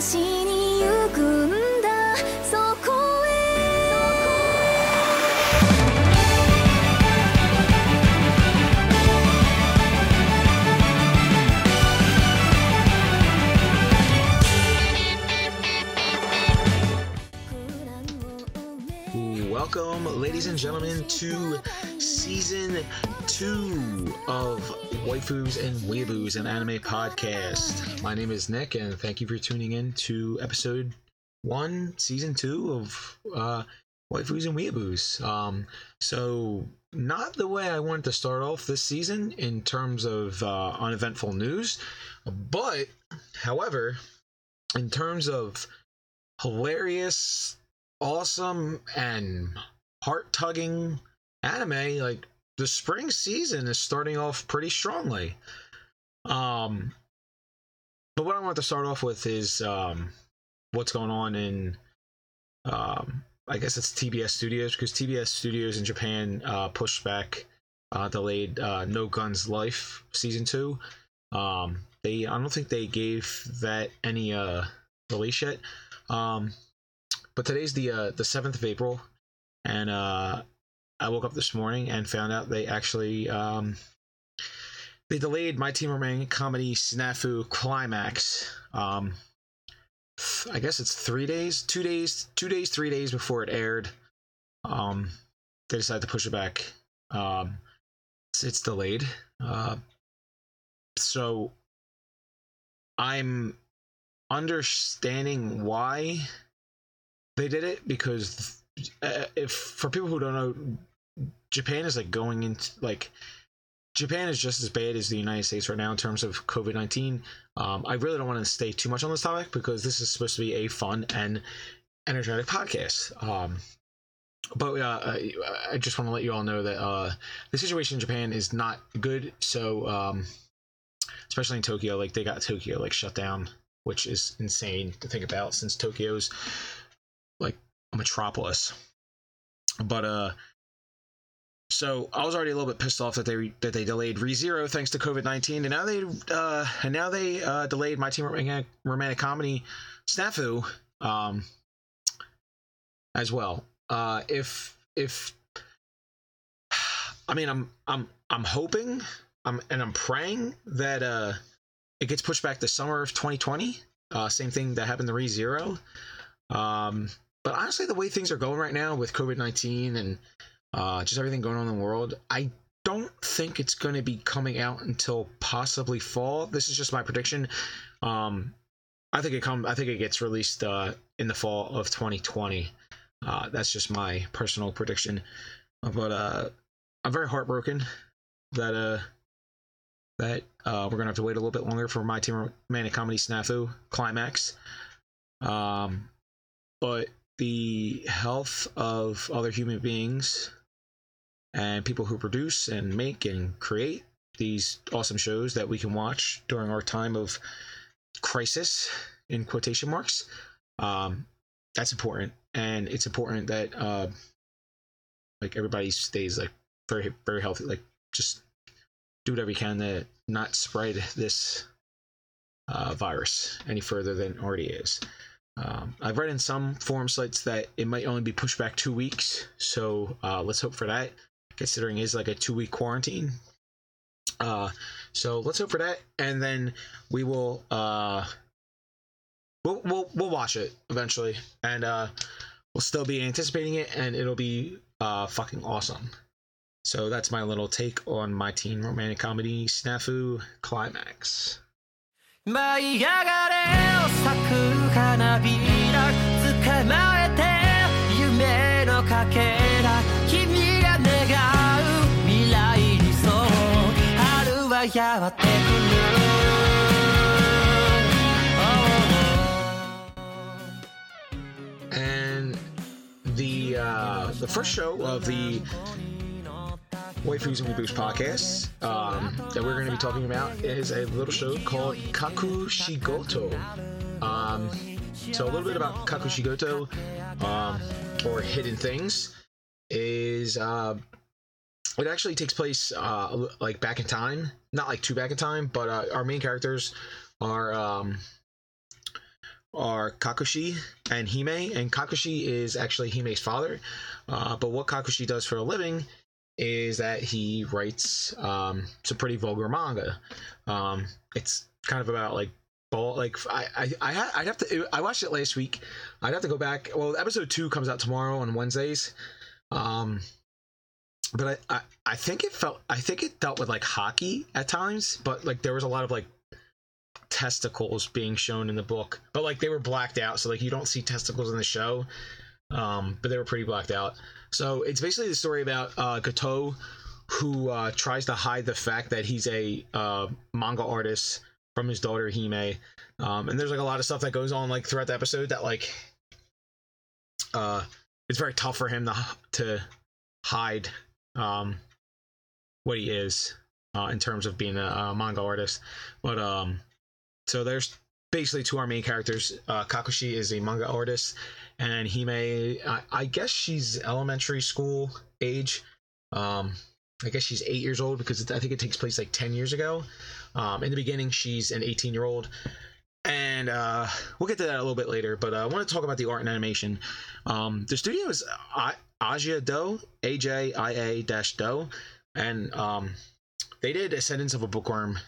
街に ladies and gentlemen, to season two of Waifus and Weeaboos, an anime podcast. My name is Nick, and thank you for tuning in to episode one, season two of uh, Waifus and Weeaboos. Um, so, not the way I wanted to start off this season in terms of uh, uneventful news, but, however, in terms of hilarious awesome and heart tugging anime, like the spring season is starting off pretty strongly. Um, but what I want to start off with is um, what's going on in, um, I guess it's TBS Studios because TBS Studios in Japan uh, pushed back, uh, delayed uh, No Guns Life season two. Um, they I don't think they gave that any uh, release yet. Um, but today's the uh, the seventh of April, and uh, I woke up this morning and found out they actually um, they delayed my teen romantic comedy snafu climax. Um, I guess it's three days, two days, two days, three days before it aired. Um, they decided to push it back. Um, it's, it's delayed. Uh, so I'm understanding why they did it because uh, if for people who don't know japan is like going into like japan is just as bad as the united states right now in terms of covid-19 um, i really don't want to stay too much on this topic because this is supposed to be a fun and energetic podcast. Um, but uh, I, I just want to let you all know that uh, the situation in japan is not good. So um, especially in tokyo like they got tokyo like shut down which is insane to think about since tokyo's metropolis. But uh so I was already a little bit pissed off that they that they delayed ReZero thanks to COVID nineteen, and now they uh and now they uh delayed my teen romantic, romantic comedy Snafu um as well. Uh if if I mean I'm I'm I'm hoping I'm and I'm praying that uh it gets pushed back to summer of 2020. Uh same thing that happened to ReZero. Um but honestly, the way things are going right now with COVID 19 and uh, just everything going on in the world, I don't think it's going to be coming out until possibly fall. This is just my prediction. Um, I think it come. I think it gets released uh, in the fall of 2020. Uh, that's just my personal prediction. But uh, I'm very heartbroken that uh, that uh, we're gonna have to wait a little bit longer for my teen romantic comedy snafu climax. Um, but the health of other human beings and people who produce and make and create these awesome shows that we can watch during our time of crisis in quotation marks um, that's important. And it's important that uh, like everybody stays like very very healthy like just do whatever you can to not spread this uh, virus any further than already is um, I've read in some forum sites that it might only be pushed back two weeks, so uh, let's hope for that. Considering it's like a two week quarantine, uh, so let's hope for that, and then we will uh, we'll we'll we'll watch it eventually, and uh, we'll still be anticipating it, and it'll be uh, fucking awesome. So that's my little take on my teen romantic comedy Snafu Climax. 舞い上がれ咲く花びら捕まえて夢のかけら君が願う未来にそう春はやってくる And the uh, the first show of the Waifus and Weeaboos podcast um, that we're going to be talking about is a little show called Kakushigoto. Um, so a little bit about Kakushigoto, um, or Hidden Things, is uh, it actually takes place uh, like back in time, not like too back in time, but uh, our main characters are um, are Kakushi and Hime, and Kakushi is actually Hime's father. Uh, but what Kakushi does for a living is that he writes um, some pretty vulgar manga. Um, it's kind of about like ball, like I I i'd have to. I watched it last week. I'd have to go back. Well, episode two comes out tomorrow on Wednesdays. Um, but I, I I think it felt I think it dealt with like hockey at times, but like there was a lot of like testicles being shown in the book, but like they were blacked out, so like you don't see testicles in the show. Um, but they were pretty blacked out. So it's basically the story about uh, who uh, tries to hide the fact that he's a uh, manga artist from his daughter Hime. Um, and there's like a lot of stuff that goes on like throughout the episode that like uh, it's very tough for him to to hide um, what he is uh, in terms of being a, a manga artist. But um, so there's basically two our main characters. Uh, Kakushi is a manga artist, and Hime, I, I guess she's elementary school age. Um, I guess she's eight years old because I think it takes place like 10 years ago. Um, in the beginning, she's an 18 year old. And uh, we'll get to that a little bit later, but uh, I want to talk about the art and animation. Um, the studio is I- Ajia Do, A J I A dash Do, and um, they did Ascendance of a Bookworm.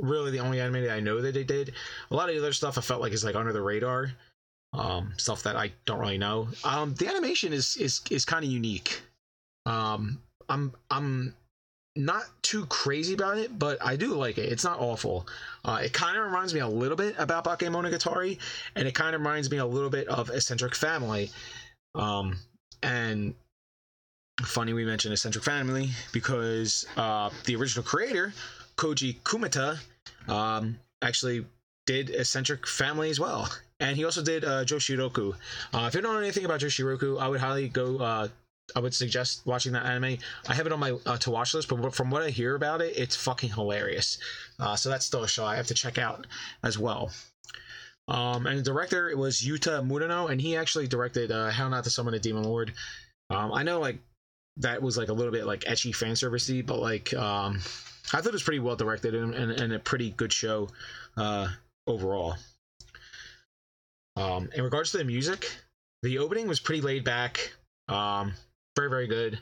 Really, the only anime that I know that they did. A lot of the other stuff I felt like is like under the radar, um, stuff that I don't really know. Um, the animation is is is kind of unique. Um, I'm I'm not too crazy about it, but I do like it. It's not awful. Uh, it kind of reminds me a little bit about Bakemonogatari, and it kind of reminds me a little bit of Eccentric Family. Um, and funny we mentioned Eccentric Family because uh, the original creator, Koji Kumeta, um, actually did Eccentric Family as well. And he also did uh, Joshiraku. Uh, if you don't know anything about Joshiraku, I would highly go uh, I would suggest watching that anime. I have it on my uh, to watch list, but from what I hear about it, it's fucking hilarious. Uh, so that's still a show I have to check out as well. Um, and the director it was Yuta Murano, and he actually directed uh, How Not to Summon a Demon Lord. Um, I know like that was like a little bit like ecchi fan servicey, but like um, I thought it was pretty well directed and, and, and a pretty good show uh, overall. Um, in regards to the music, the opening was pretty laid back. Um, very very good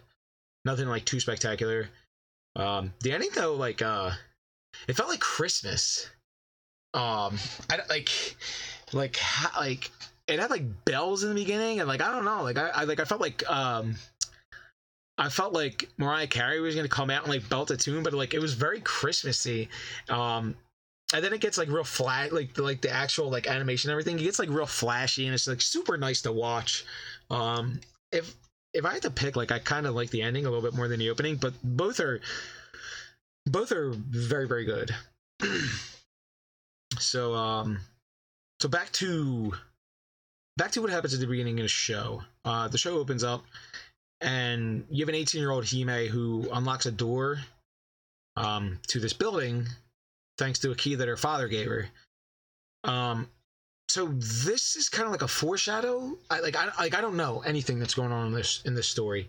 nothing like too spectacular um the ending though like uh it felt like christmas um i like like like it had like bells in the beginning and like i don't know like i, I like i felt like um I felt like Mariah Carey was gonna come out and like belt a tune, but like it was very Christmassy. Um, and then it gets like real flat, like like the actual like animation and everything. It gets like real flashy and it's like super nice to watch. Um, if if I had to pick, like I kind of like the ending a little bit more than the opening, but both are both are very very good. so um, so back to back to what happens at the beginning of the show. Uh, the show opens up, and you have an 18 year old Hime who unlocks a door um, to this building thanks to a key that her father gave her. Um, so this is kind of like a foreshadow. I like I like I don't know anything that's going on in this in this story,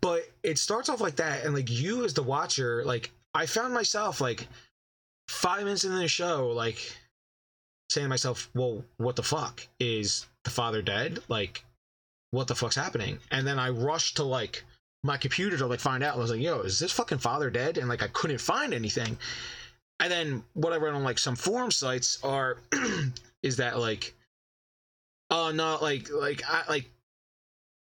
but it starts off like that, and like you as the watcher, like I found myself like five minutes into the show, like saying to myself, "Well, what the fuck is the father dead? Like, what the fuck's happening?" And then I rushed to like my computer to like find out. I was like, "Yo, is this fucking father dead?" And like I couldn't find anything. And then what I read on like some forum sites are is that like oh no like like I like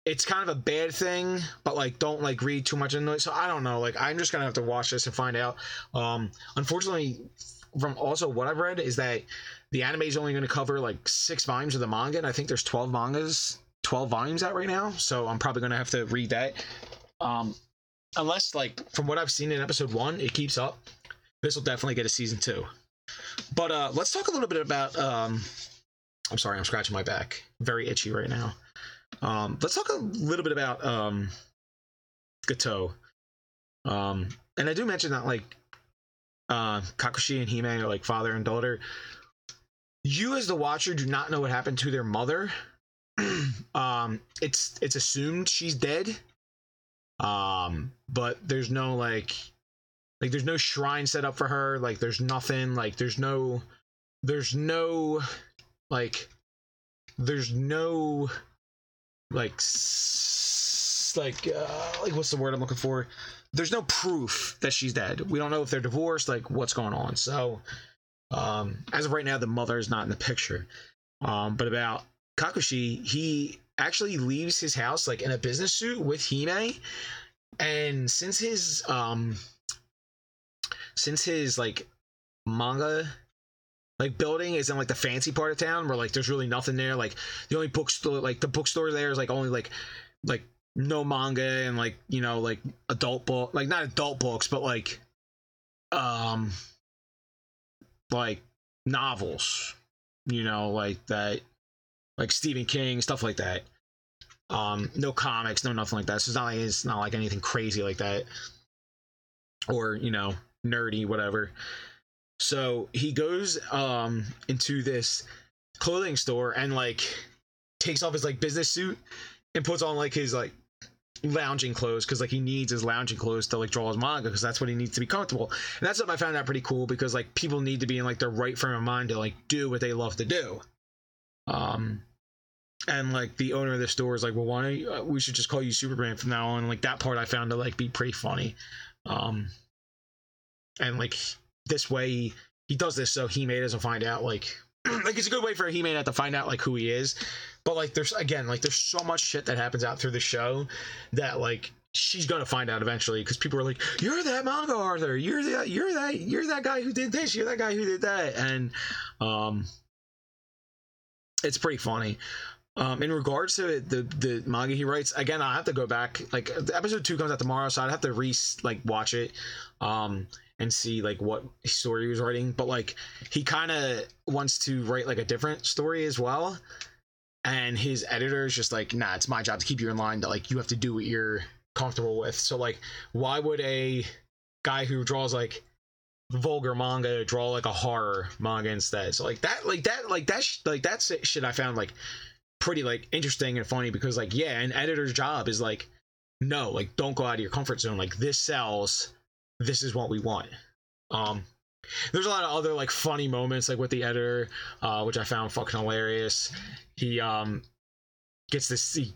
it's kind of a bad thing but like don't like read too much into it. So i don't know. Like i'm just gonna have to watch this and find out. Um unfortunately from also what i've read is that the anime is only to cover like six volumes of the manga and i think there's 12 mangas 12 volumes out right now. So i'm probably to have to read that. Um unless like from what i've seen in episode one it keeps up this will definitely get a season two but uh, let's talk a little bit about. Um, I'm sorry, I'm scratching my back. Very itchy right now. Um, let's talk a little bit about um, Gato. Um, and I do mention that like uh, Kakushi and Hime are like father and daughter. You as the watcher do not know what happened to their mother. um, it's it's assumed she's dead. Um, but there's no like like there's no shrine set up for her like there's nothing like there's no there's no like there's no like s- like uh, like what's the word I'm looking for? There's no proof that she's dead. We don't know if they're divorced, like what's going on. So um as of right now the mother is not in the picture. Um but about Kakushi, he actually leaves his house like in a business suit with Hime and since his um since his like manga like building is in like the fancy part of town where like there's really nothing there like the only bookstore like the bookstore there is like only like like no manga and like you know like adult book like not adult books but like um like novels you know like that like Stephen King stuff like that. Um no comics no nothing like that. So it's not like it's not like anything crazy like that. Or you know nerdy whatever. So he goes um into this clothing store and like takes off his like business suit and puts on like his like lounging clothes because like he needs his lounging clothes to like draw his manga because that's what he needs to be comfortable. And that's something i found out pretty cool because like people need to be in like their right frame of mind to like do what they love to do. Um and like the owner of the store is like well why uh, we should just call you superman from now on. Like that part i found to like be pretty funny. Um and like this way he, he does this so he may doesn't find out like like it's a good way for Hime not to find out like who he is. But like there's again like there's so much shit that happens out through the show that like she's gonna find out eventually because people are like you're that manga Arthur you're that you're that you're that guy who did this you're that guy who did that and um it's pretty funny. Um, in regards to the the manga he writes, again, I have to go back. Like episode two comes out tomorrow, so I'd have to re like watch it. Um, and see like what story he was writing but like he kind of wants to write like a different story as well. And his editor is just like nah it's my job to keep you in line that like you have to do what you're comfortable with. So like why would a guy who draws like vulgar manga draw like a horror manga instead? So like that like that like that sh- like that's shit i found like pretty like interesting and funny because like yeah an editor's job is like no like don't go out of your comfort zone. Like this sells this is what we want. Um, there's a lot of other like funny moments like with the editor, uh, which I found fucking hilarious. He um gets this. He,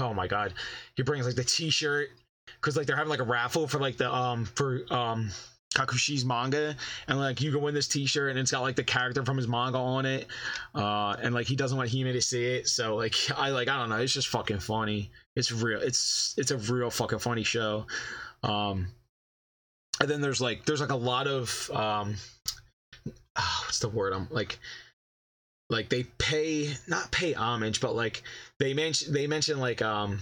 oh my god, he brings like the T-shirt because like they're having like a raffle for like the um for um Kakushi's manga, and like you can win this T-shirt, and it's got like the character from his manga on it, uh, and like he doesn't want Hime to see it, so like I like I don't know, it's just fucking funny. It's real. It's it's a real fucking funny show. Um, and then there's like there's like a lot of um oh, what's the word? I'm like like they pay not pay homage but like they mention they mention like um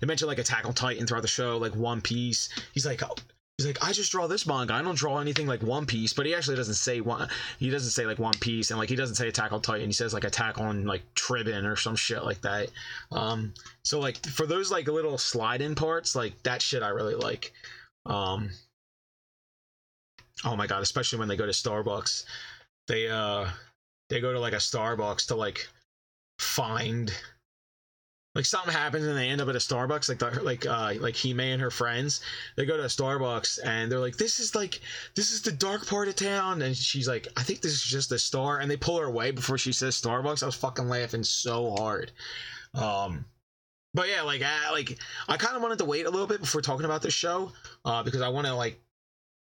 they mention like attack on titan throughout the show like one piece. He's like oh, he's like i just draw this manga. I don't draw anything like one piece but he actually doesn't say one he doesn't say like one piece and like he doesn't say attack on titan. He says like attack on like tribun or some shit like that. Um so like for those like little slide in parts like that shit i really like. Um oh my god especially when they go to starbucks. They uh they go to like a starbucks to like find like something happens and they end up at a starbucks like the, like uh like Hime and her friends. They go to a starbucks and they're like this is like this is the dark part of town. And she's like i think this is just a star. And they pull her away before she says starbucks. I was fucking laughing so hard. Um but yeah like I, like i kind of wanted to wait a little bit before talking about this show uh because i want to like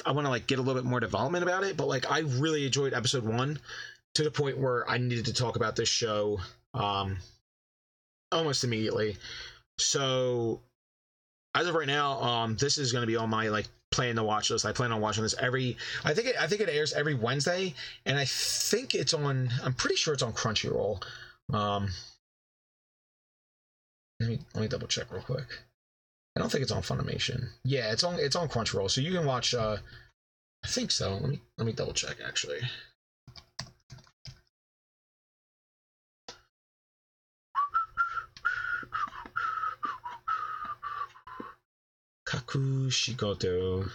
I want to like get a little bit more development about it, but like I really enjoyed episode one to the point where I needed to talk about this show um almost immediately. So as of right now, um this is going to be on my like plan to watch list. I plan on watching this every I think it I think it airs every Wednesday and I think it's on I'm pretty sure it's on Crunchyroll. Um let me let me double check real quick. I don't think it's on Funimation. Yeah, it's on it's on Crunchyroll, so you can watch. uh I think so. Let me let me double check actually. Kakushigoto.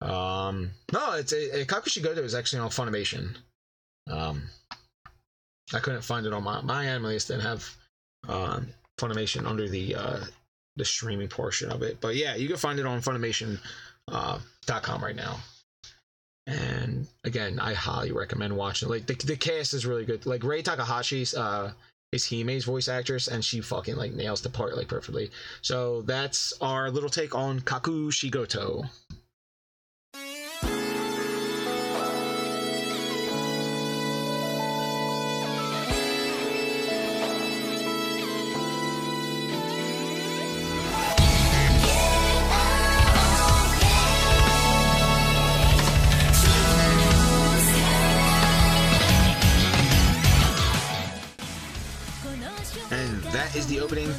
Um, no, it's a, Kakushigoto is actually on Funimation. Um, I couldn't find it on my MyAnimeList. Didn't have um, Funimation under the uh, the streaming portion of it. But yeah, you can find it on Funimation.com uh, right now. And again, I highly recommend watching. Like the, the cast is really good. Like Rie Takahashi's uh is Hime's voice actress, and she fucking like nails the part like perfectly. So that's our little take on Kakushigoto.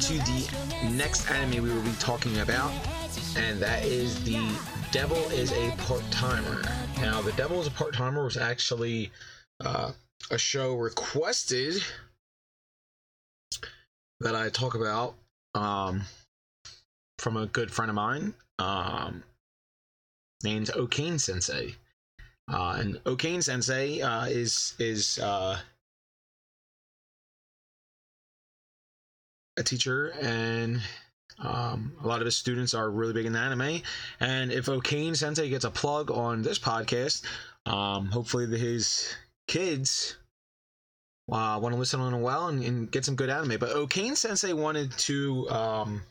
To the next anime we will be talking about, and that is The Devil is a Part Timer. Now, The Devil is a Part Timer was actually uh, a show requested that I talk about um, from a good friend of mine um, named Okane Sensei. Uh, and Okane Sensei uh, is is uh, a teacher and um, a lot of his students are really big in anime. And if Okane Sensei gets a plug on this podcast um, hopefully his kids uh, want to listen on a while and, and get some good anime. But Okane Sensei wanted to um,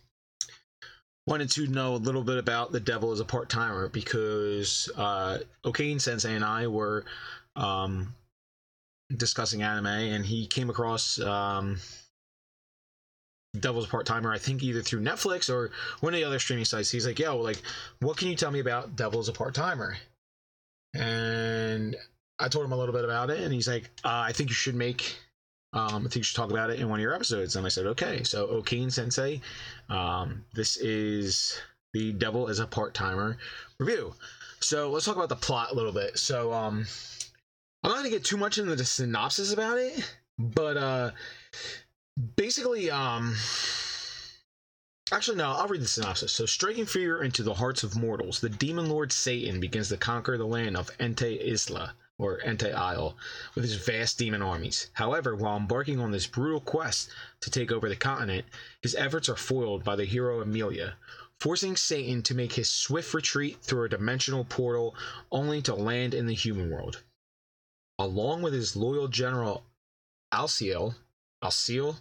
wanted to know a little bit about the devil as a part-timer because uh, Okane Sensei and I were um, discussing anime and he came across um, Devil's Part Timer, I think either through Netflix or one of the other streaming sites. He's like, yo, like, what can you tell me about Devil's a Part Timer? And I told him a little bit about it, and he's like, uh, I think you should make, um, I think you should talk about it in one of your episodes. And I said, okay. So, Okane Sensei, um, this is the Devil is a Part Timer review. So, let's talk about the plot a little bit. So, um, I'm not to get too much into the synopsis about it, but, uh, basically um actually no i'll read the synopsis. So striking fear into the hearts of mortals the demon lord satan begins to conquer the land of ente isla or ente isle with his vast demon armies. However while embarking on this brutal quest to take over the continent his efforts are foiled by the hero emilia forcing satan to make his swift retreat through a dimensional portal only to land in the human world. Along with his loyal general alciel Alciel.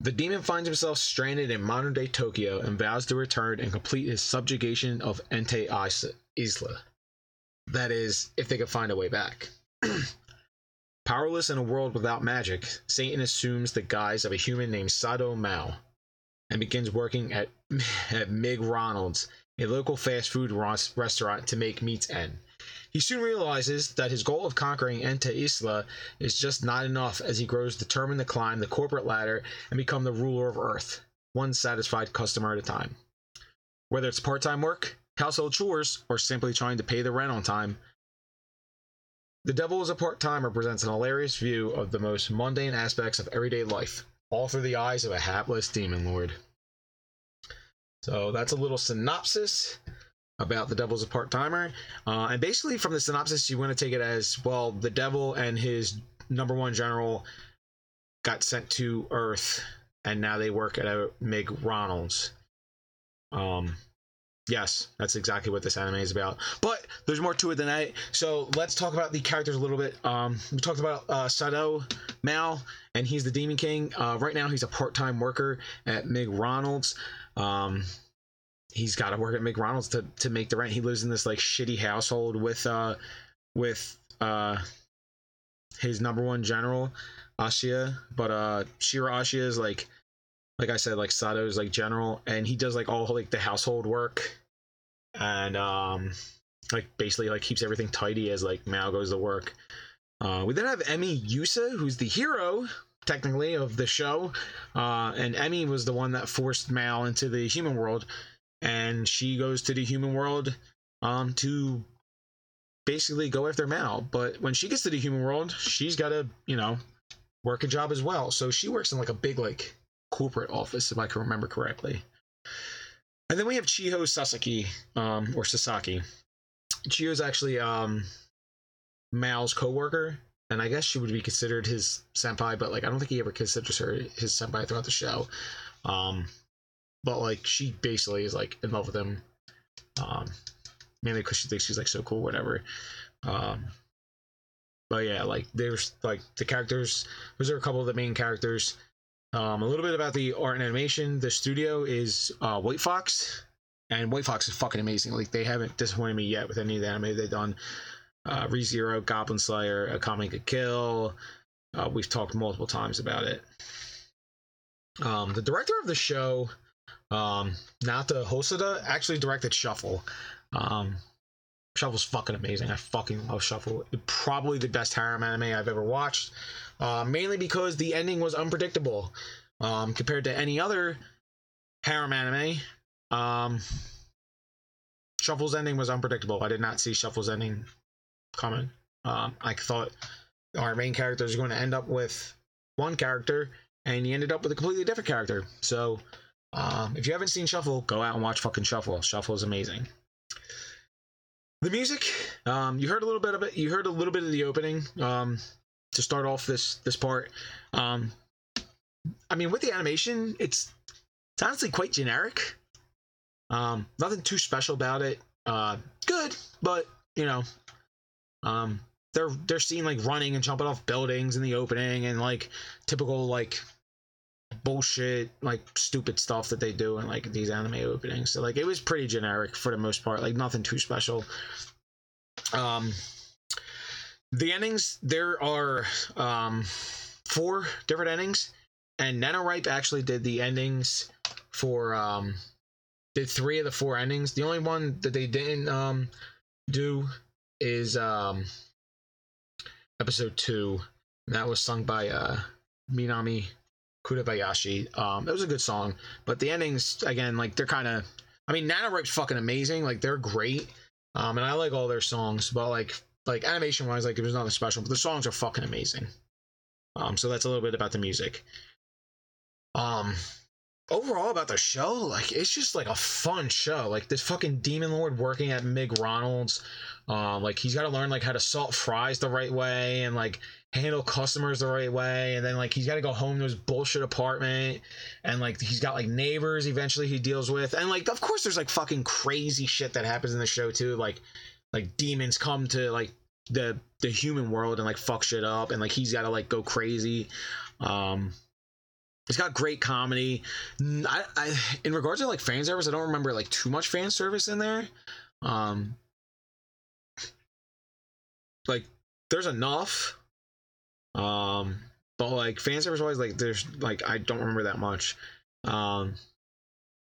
The demon finds himself stranded in modern day Tokyo and vows to return and complete his subjugation of Ente Isla. That is, if they can find a way back. Powerless in a world without magic, Satan assumes the guise of a human named Sadao Mao and begins working at, at Mig Ronald's, a local fast food restaurant, to make meats end. He soon realizes that his goal of conquering Ente Isla is just not enough as he grows determined to climb the corporate ladder and become the ruler of Earth, one satisfied customer at a time. Whether it's part time work, household chores, or simply trying to pay the rent on time, The Devil is a Part Timer presents an hilarious view of the most mundane aspects of everyday life, all through the eyes of a hapless demon lord. So that's a little synopsis about the devil's a part-timer. Uh, and basically from the synopsis you want to take it as well the devil and his number one general got sent to earth and now they work at a mig ronald's. Um yes that's exactly what this anime is about. But there's more to it than that. So let's talk about the characters a little bit. Um we talked about uh sadao mao and he's the demon king. Uh right now he's a part-time worker at mig ronald's. Um he's got to work at McDonald's to to make the rent. He lives in this like shitty household with uh with uh his number one general Ashiya, but uh Shiro Ashiya is like like I said like Sato's like general. And he does like all like the household work. And um like basically like keeps everything tidy as like Mao goes to work. Uh, we then have Emi Yusa, who's the hero technically of the show, uh, and Emi was the one that forced Mao into the human world and she goes to the human world um to basically go after Mao. But when she gets to the human world, she's got to, you know, work a job as well. So she works in like a big like corporate office, if I can remember correctly. And then we have Chiho Sasaki, um, or Sasaki. Chiho's actually um Mao's co-worker, and I guess she would be considered his senpai, but like I don't think he ever considers her his senpai throughout the show. Um, but like she basically is like in love with him um mainly because she thinks she's like so cool whatever Um, but yeah, like there's like the characters. Those are a couple of the main characters. Um, a little bit about the art and animation. The studio is uh, White Fox, and White Fox is fucking amazing. Like they haven't disappointed me yet with any of the anime they've done. Uh, ReZero, Goblin Slayer, Akame ga Kill. Uh, we've talked multiple times about it. Um, the director of the show, um, Naoto Hosoda, actually directed Shuffle. Um, Shuffle's fucking amazing. I fucking love Shuffle. Probably the best harem anime I've ever watched. Uh, mainly because the ending was unpredictable um, compared to any other harem anime. Um, Shuffle's ending was unpredictable. I did not see Shuffle's ending coming. Um, I thought our main character is going to end up with one character, and he ended up with a completely different character. So, um, if you haven't seen Shuffle, go out and watch fucking Shuffle. Shuffle is amazing. The music, um, you heard a little bit of it. You heard a little bit of the opening um, to start off this this part. Um, I mean, with the animation, it's it's honestly quite generic. Um, nothing too special about it. Uh, good, but you know, um, they're they're seen like running and jumping off buildings in the opening and like typical like bullshit like stupid stuff that they do in like these anime openings. So like it was pretty generic for the most part, like nothing too special. Um, the endings there are um four different endings, and nano.RIPE actually did the endings for um did three of the four endings. The only one that they didn't um do is um episode two. And that was sung by uh Minami Kuribayashi. Um it was a good song, but the endings again like they're kind of I mean nano.RIPE's fucking amazing. Like they're great. Um and I like all their songs, but like like animation wise like there's nothing special, but the songs are fucking amazing. Um so that's a little bit about the music. Um overall about the show, like it's just like a fun show. Like this fucking demon lord working at McDonald's, um, like he's got to learn like how to salt fries the right way and like handle customers the right way, and then like he's got to go home to his bullshit apartment, and like he's got like neighbors eventually he deals with, and like of course there's like fucking crazy shit that happens in the show too, like like demons come to like the the human world and like fuck shit up, and like he's got to like go crazy. Um, it's got great comedy. I, I, in regards to like fan service, I don't remember like too much fan service in there. Um, like there's enough. Um, but like fan service wise, like there's like I don't remember that much. Um,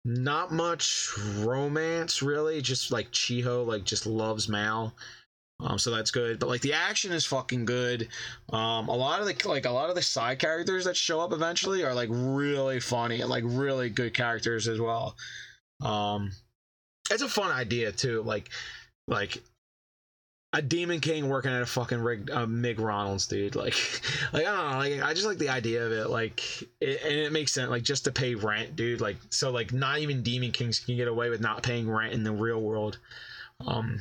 not much romance really. Just like Chiho like just loves Mao. Um, so that's good. But like the action is fucking good. Um, a lot of the like a lot of the side characters that show up eventually are like really funny and like really good characters as well. Um, it's a fun idea too. Like like a demon king working at a fucking rig uh, McDonald's, dude. Like like I don't know. Like I just like the idea of it. Like it, and it makes sense. Like just to pay rent, dude. Like so like not even demon kings can get away with not paying rent in the real world. Um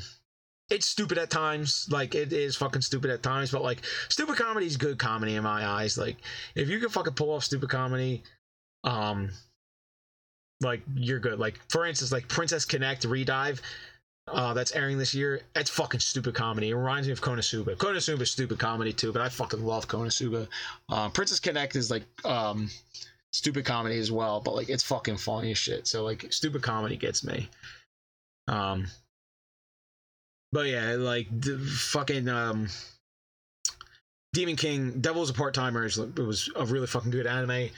it's stupid at times. Like it is fucking stupid at times but like stupid comedy is good comedy in my eyes. Like if you can fucking pull off stupid comedy um like you're good. Like for instance like princess connect redive uh that's airing this year it's fucking stupid comedy. It reminds me of konosuba. Konosuba is stupid comedy too but i fucking love konosuba. Um princess connect is like um stupid comedy as well but like it's fucking funny as shit. So like stupid comedy gets me. Um but yeah, like fucking um, Demon King, Devil's a part timer. It was a really fucking good anime.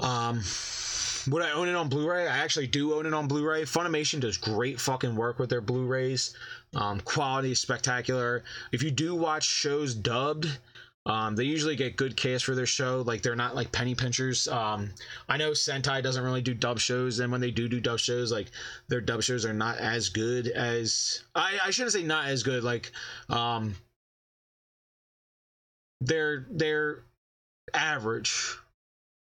Um, would I own it on Blu-ray? I actually do own it on Blu-ray. Funimation does great fucking work with their Blu-rays. Um, quality is spectacular. If you do watch shows dubbed, um, they usually get good cast for their show. Like they're not like penny pinchers. Um, I know Sentai doesn't really do dub shows, and when they do do dub shows, like their dub shows are not as good as I, I shouldn't say not as good. Like um, they're they're average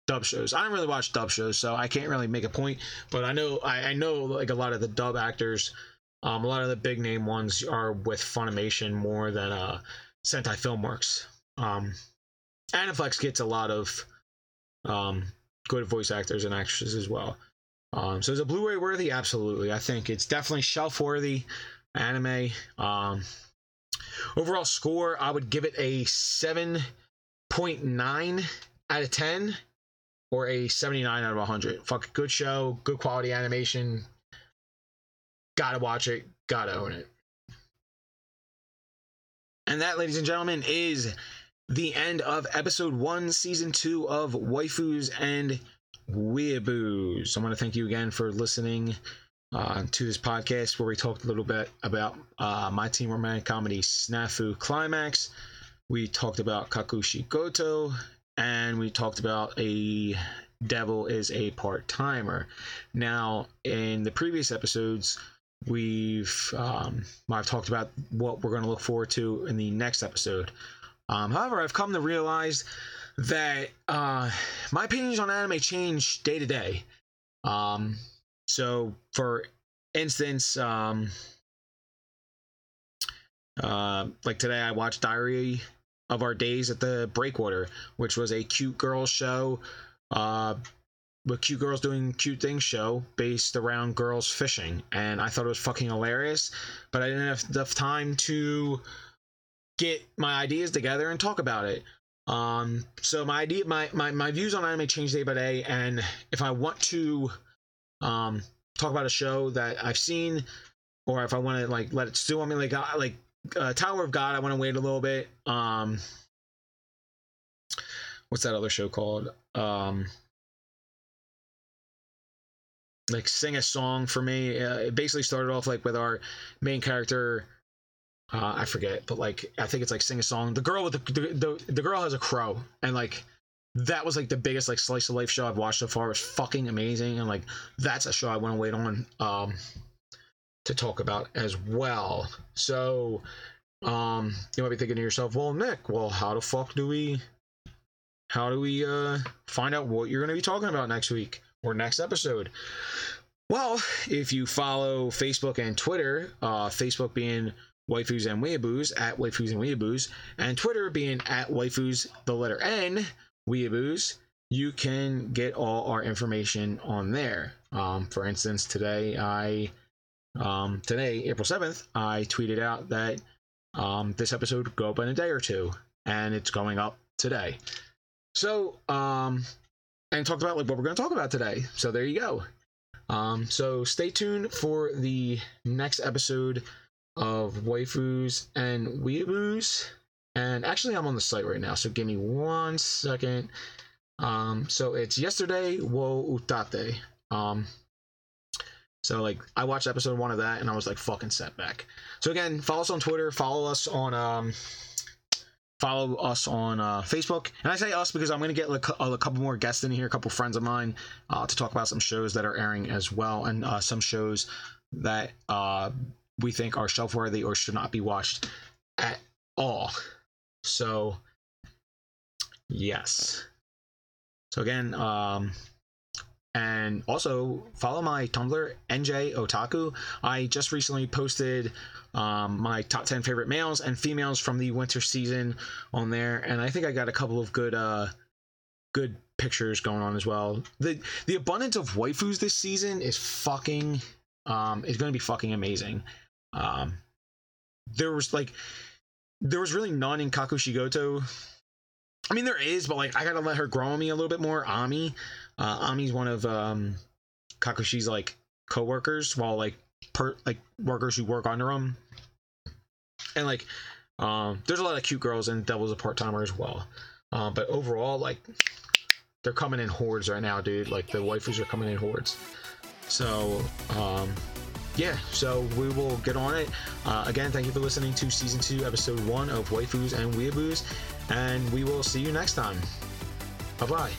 dub shows. I don't really watch dub shows, so I can't really make a point. But I know I, I know like a lot of the dub actors, um, a lot of the big name ones are with Funimation more than uh Sentai Filmworks. Um, Aniplex gets a lot of um, good voice actors and actresses as well. Um, so is a Blu-ray worthy? Absolutely. I think it's definitely shelf worthy anime. Um, overall score, I would give it a 7.9 out of 10 or a 79 out of 100. Fuck, good show, good quality animation. Gotta watch it, gotta own it. And that, ladies and gentlemen, is the end of episode one, season two of Waifus and Weeaboos. I want to thank you again for listening uh, to this podcast where we talked a little bit about uh, my teen romantic comedy Snafu Climax. We talked about Kakushigoto, and we talked about a devil is a part timer. Now, in the previous episodes, we've um, I've talked about what we're going to look forward to in the next episode. Um, however, I've come to realize that uh, my opinions on anime change day to day. Um, so, for instance, um, uh, like today, I watched Diary of Our Days at the Breakwater, which was a cute girl show, uh, with cute girls doing cute things show based around girls fishing, and I thought it was fucking hilarious. But I didn't have enough time to get my ideas together and talk about it. Um, so my idea, my, my my views on anime change day by day, and if I want to um, talk about a show that I've seen, or if I want to like let it stew on me, like uh, like uh, Tower of God, I want to wait a little bit. Um, what's that other show called? Um, like sing a song for me. Uh, it basically started off like with our main character. Uh, I forget, but like I think it's like sing a song. The girl with the, the the the girl has a crow, and like that was like the biggest like slice of life show I've watched so far. It was fucking amazing, and like that's a show I want to wait on um to talk about as well. So um you might be thinking to yourself, well, Nick, well, how the fuck do we how do we uh find out what you're gonna be talking about next week or next episode? Well, if you follow Facebook and Twitter, uh Facebook being waifus and weeaboos at waifus and weeaboos, and Twitter being at waifus the letter N weeaboos, you can get all our information on there. Um, for instance, today I um, today April seventh, I tweeted out that um, this episode go up in a day or two, and it's going up today. So um, and talked about like what we're going to talk about today. So there you go. Um, so stay tuned for the next episode of waifus and weeaboos. And actually, I'm on the site right now, so give me one second. Um, so it's yesterday wo utatte. Um, so like I watched episode one of that, and I was like fucking set back. So again, follow us on Twitter, follow us on um, follow us on uh, Facebook. And I say us because I'm going to get like, a, a couple more guests in here, a couple friends of mine, uh, to talk about some shows that are airing as well, and uh, some shows that uh, we think are shelf worthy or should not be watched at all. So, yes. So again, um, and also follow my Tumblr, NJ Otaku. I just recently posted um, my top 10 favorite males and females from the winter season on there, and I think I got a couple of good, uh, good pictures going on as well. the The abundance of waifus this season is fucking, um, is going to be fucking amazing. Um, there was like, there was really none in Kakushigoto. I mean, there is, but like, I gotta let her grow on me a little bit more. Ami, uh, Ami's one of um, Kakushi's like co-workers, while like per like workers who work under him, and like, um, there's a lot of cute girls and Devil's a part timer as well. Uh, but overall, like, they're coming in hordes right now, dude. Like the waifus are coming in hordes. So, um, yeah, so we will get on it. Uh, again, thank you for listening to season two, episode one of Waifus and Weeaboos, and we will see you next time. Bye bye.